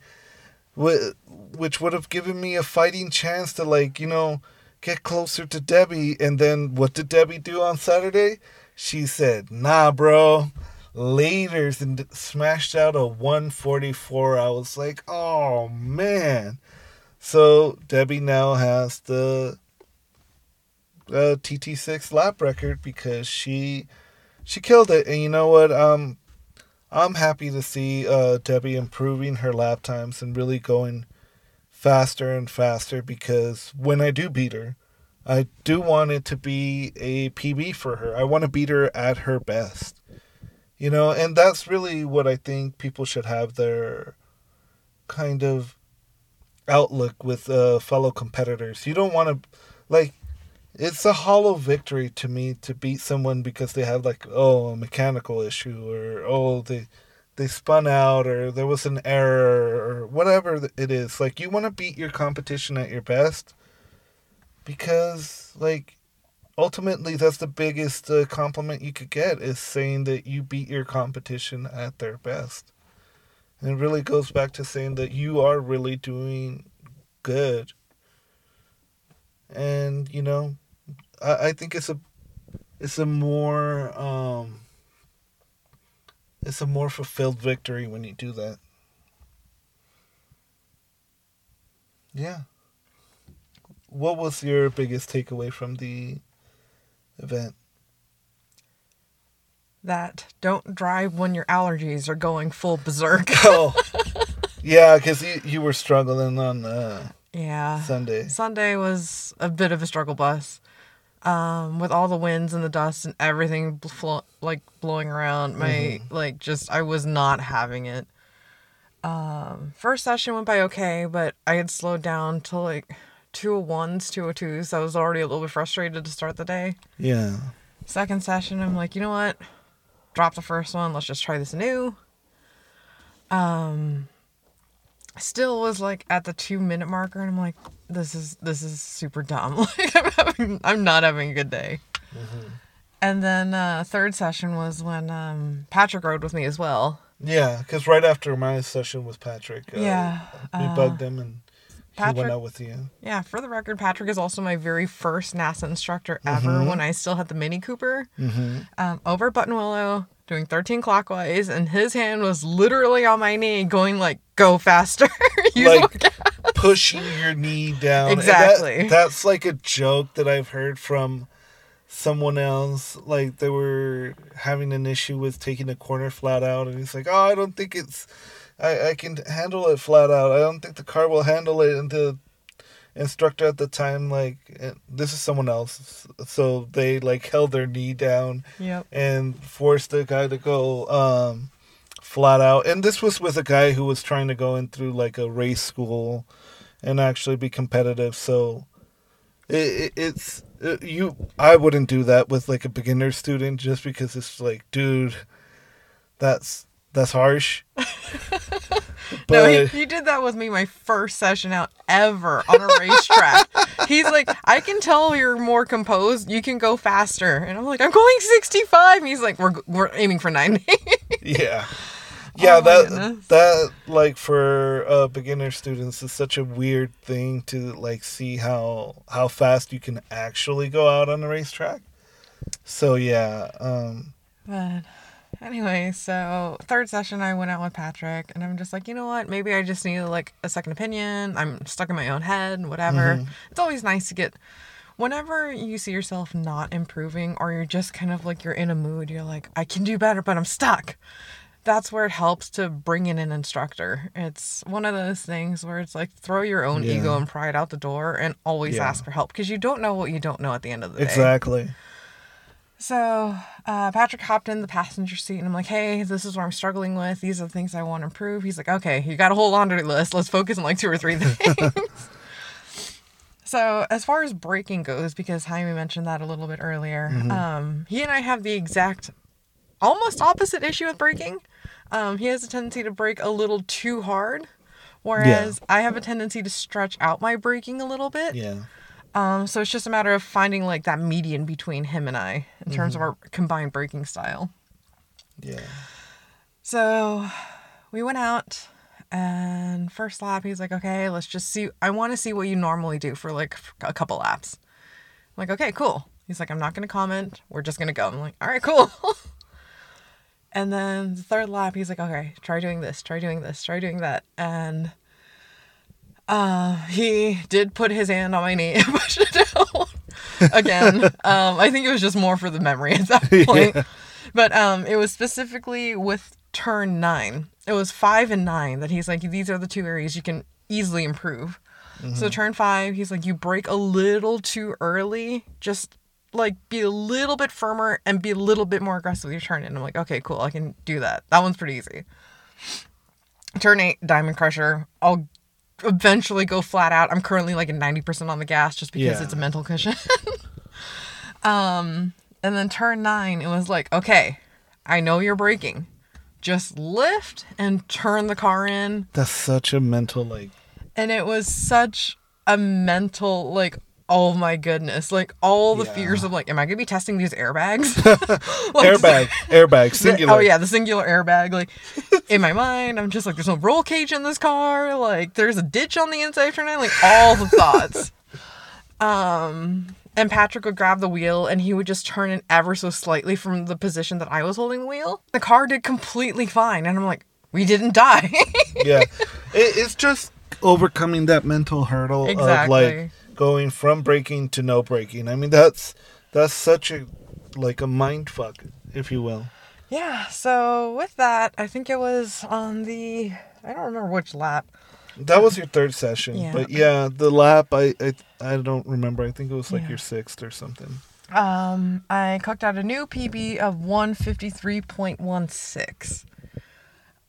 wh- which would have given me a fighting chance to, like, you know, get closer to Debbie. And then what did Debbie do on Saturday? She said, nah, bro, laters, and smashed out a 144. I was like, oh, man. So Debbie now has the uh, TT6 lap record because she she killed it. And you know what? Um, I'm happy to see uh, Debbie improving her lap times and really going faster and faster because when I do beat her, I do want it to be a PB for her. I want to beat her at her best. You know, and that's really what I think people should have their kind of outlook with uh, fellow competitors. You don't want to, like, it's a hollow victory to me to beat someone because they have like oh a mechanical issue or oh they they spun out or there was an error or whatever it is. Like you want to beat your competition at your best because like ultimately that's the biggest uh, compliment you could get is saying that you beat your competition at their best. And it really goes back to saying that you are really doing good and you know I, I think it's a it's a more um it's a more fulfilled victory when you do that yeah what was your biggest takeaway from the event? That don't drive when your allergies are going full berserk. Oh, [LAUGHS] yeah, because you, you were struggling on uh, yeah. Sunday. Sunday was a bit of a struggle bus. Um, with all the winds and the dust and everything flo- like blowing around, my like just I was not having it. Um, first session went by okay, but I had slowed down to like 201s, 202s. So I was already a little bit frustrated to start the day. Yeah. Second session, I'm like, you know what? Drop the first one. Let's just try this new. Um, still was like at the two minute marker, and I'm like, this is this is super dumb. [LAUGHS] Like I'm having, I'm not having a good day. And then uh, third session was when um, Patrick rode with me as well. Yeah, because right after my session with Patrick, uh, Yeah, we uh, bugged him and he went out with you. Yeah, for the record, Patrick is also my very first NASA instructor ever when I still had the Mini Cooper. Mm-hmm. um, over Buttonwillow doing 13 clockwise, and his hand was literally on my knee, going like, "Go faster!" [LAUGHS] Like [LAUGHS] pushing your knee down. And that- Exactly. that's like a joke that I've heard from someone else. Like they were having an issue with taking a corner flat out, and he's like, "Oh, I don't think it's, I, I can handle it flat out. I don't think the car will handle it." And the instructor at the time, like, eh, this is someone else, so they like held their knee down Yep. and forced the guy to go um, flat out. And this was with a guy who was trying to go in through like a race school and actually be competitive. So it, it, it's it, you. I wouldn't do that with like a beginner student just because it's like, dude, that's that's harsh. [LAUGHS] no, he, he did that with me my first session out ever on a racetrack. [LAUGHS] He's like, I can tell you're more composed. You can go faster. And I'm like, I'm going 65. And he's like, we're, we're aiming for 90. yeah [LAUGHS] yeah Oh that goodness. that like for uh beginner students is such a weird thing to like see how how fast you can actually go out on a racetrack so yeah um But anyway, so third session, I went out with Patrick, and I'm just like, you know what? Maybe I just need like a second opinion. I'm stuck in my own head, whatever. Mm-hmm. It's always nice to get. Whenever you see yourself not improving, or you're just kind of like you're in a mood, you're like, I can do better, but I'm stuck. That's where it helps to bring in an instructor. It's one of those things where it's like throw your own Yeah. ego and pride out the door and always Yeah. ask for help because you don't know what you don't know at the end of the day. exactly So uh, Patrick hopped in the passenger seat, and I'm like, "Hey, this is what I'm struggling with. These are the things I want to improve." He's like, "Okay, you got a whole laundry list. Let's focus on like two or three [LAUGHS] things." so as far as braking goes, because Jaime mentioned that a little bit earlier, um, he and I have the exact, almost opposite issue with braking. Um, he has a tendency to brake a little too hard, whereas I have a tendency to stretch out my braking a little bit. yeah Um, so it's just a matter of finding like that median between him and I in terms of our combined braking style. yeah So we went out and first lap he's like, okay, let's just see. I want to see what you normally do for like a couple laps. I'm like, okay, cool. He's like, I'm not going to comment. We're just going to go. I'm like, all right, cool. [LAUGHS] and then the third lap, he's like, okay, try doing this, try doing this, try doing that. And uh, he did put his hand on my knee and [LAUGHS] push it down [LAUGHS] again. um, I think it was just more for the memory at that [LAUGHS] point. But um, it was specifically with turn nine. It was five and nine that he's like, these are the two areas you can easily improve. So turn five, he's like, you brake a little too early. Just like be a little bit firmer and be a little bit more aggressive with your turn. And I'm like, okay, cool, I can do that. That one's pretty easy. Turn eight, Diamond Crusher. I'll eventually go flat out. I'm currently like at 90% on the gas just because Yeah. it's a mental cushion. [LAUGHS] um, and then turn nine, it was like, okay, I know you're braking. Just lift and turn the car in. that's such a mental like And it was such a mental, like, oh my goodness. Like, all the Yeah. fears of, like, am I going to be testing these airbags? [LAUGHS] [LAUGHS] Like, airbag airbag the- singular oh yeah, the singular airbag. Like in my mind, I'm just like, there's no roll cage in this car. Like there's a ditch on the inside nine. Like all the thoughts. [LAUGHS] Um, and Patrick would grab the wheel and he would just turn it ever so slightly from the position that I was holding the wheel. The car did completely fine, and I'm like, we didn't die. yeah it, it's just overcoming that mental hurdle of like going from braking to no braking. i mean that's that's such a like a mind fuck, if you will. Yeah, so with that, I think it was on the I don't remember which lap. That was your third session, Yeah. but yeah, the lap I I, I don't remember. I think it was like Yeah. your sixth or something. Um, I cooked out a new PB of 153.16.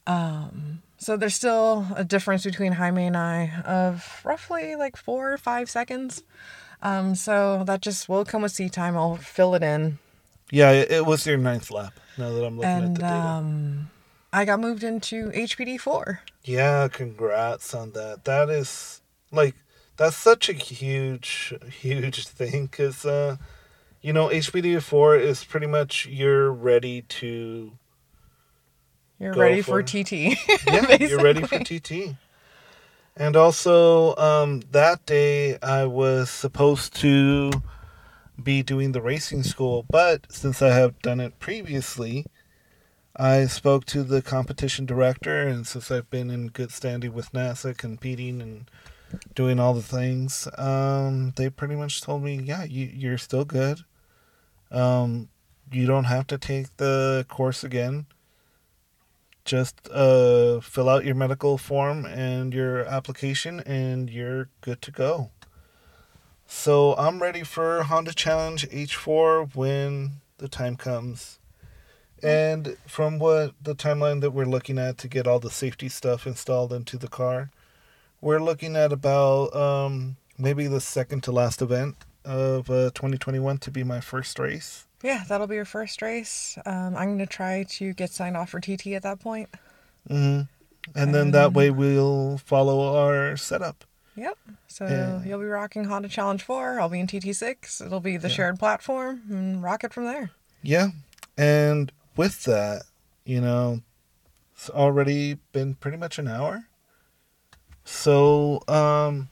Um, so there's still a difference between Jaime and I of roughly like four or five seconds. Um, so that just will come with seat time. I'll fill it in. Yeah, it, was your ninth lap. Now that I'm looking at And the data. um, I got moved into HPD 4. Yeah, congrats on that. That is like that's such a huge, huge thing because uh, you know HPD four is pretty much you're ready to You're ready for for. TT. [LAUGHS] yeah you're ready for TT. And also um, that day I was supposed to be doing the racing school, but since I have done it previously, I spoke to the competition director, and since I've been in good standing with NASA, competing and doing all the things, um, they pretty much told me, "Yeah, you, you're still good. Um, you don't have to take the course again. Just uh, fill out your medical form and your application, and you're good to go." So I'm ready for Honda Challenge H4 when the time comes. And from what the timeline that we're looking at to get all the safety stuff installed into the car, we're looking at about um, maybe the second to last event of uh, 2021 to be my first race. Yeah, that'll be your first race. Um, I'm going to try to get signed off for TT at that point. hmm And then that way we'll follow our setup. Yep. So Yeah. you'll be rocking Honda Challenge 4. I'll be in TT6. It'll be the Yeah. shared platform and rock it from there. Yeah. And with that, you know, it's already been pretty much an hour. So, um,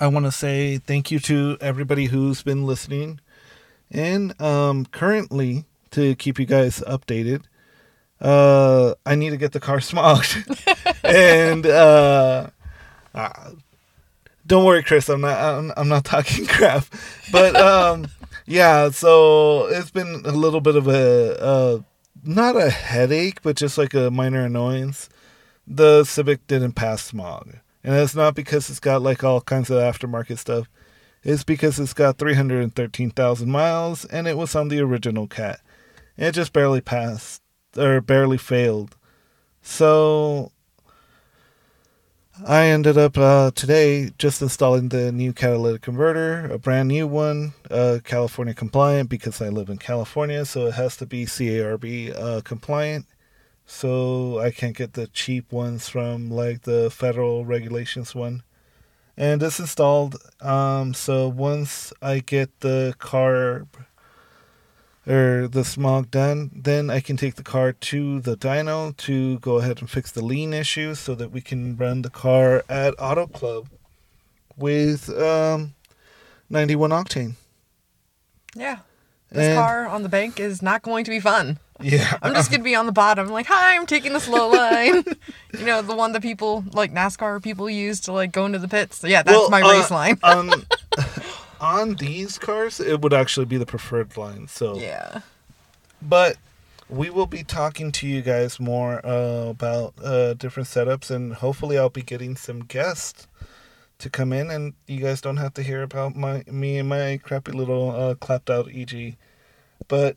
I want to say thank you to everybody who's been listening. And um, currently, to keep you guys updated, uh, I need to get the car [LAUGHS] smogged. and uh, uh, don't worry, Chris. I'm not. I'm, I'm not talking [LAUGHS] crap. But um, yeah. So it's been a little bit of a uh, not a headache, but just like a minor annoyance. The Civic didn't pass smog, and it's not because it's got like all kinds of aftermarket stuff. It's because it's got 313,000 miles, and it was on the original cat. It just barely passed or barely failed. So I ended up uh, today just installing the new catalytic converter, a brand new one, uh, California compliant because I live in California, so it has to be CARB uh, compliant. So I can't get the cheap ones from like the federal regulations one. And it's installed. Um, so once I get the carb or the smog done, then I can take the car to the dyno to go ahead and fix the lean issue so that we can run the car at Auto Club with um, 91 octane. Yeah. This And- car on the bank is not going to be fun. Yeah. I'm just going to be on the bottom, like, hi, I'm taking the slow line. [LAUGHS] you know, the one that people, like NASCAR people use to, like, go into the pits. Yeah, that's Well, my uh, race line. on, [LAUGHS] [LAUGHS] on these cars, it would actually be the preferred line. So yeah. But we will be talking to you guys more uh, about uh, different setups, and hopefully, I'll be getting some guests to come in, and you guys don't have to hear about my me and my crappy little uh, clapped out EG. But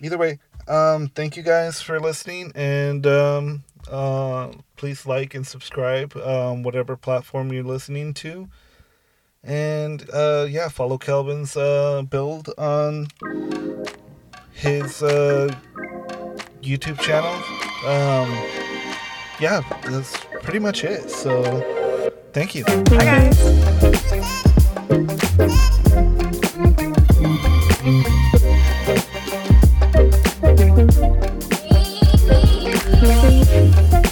either way, um, thank you guys for listening, and um, uh, please like and subscribe, um, whatever platform you're listening to. And uh, yeah, follow Kelvin's uh, build on his uh, YouTube channel. Um, yeah, that's pretty much it. So, thank you. Hi, guys. Thank you.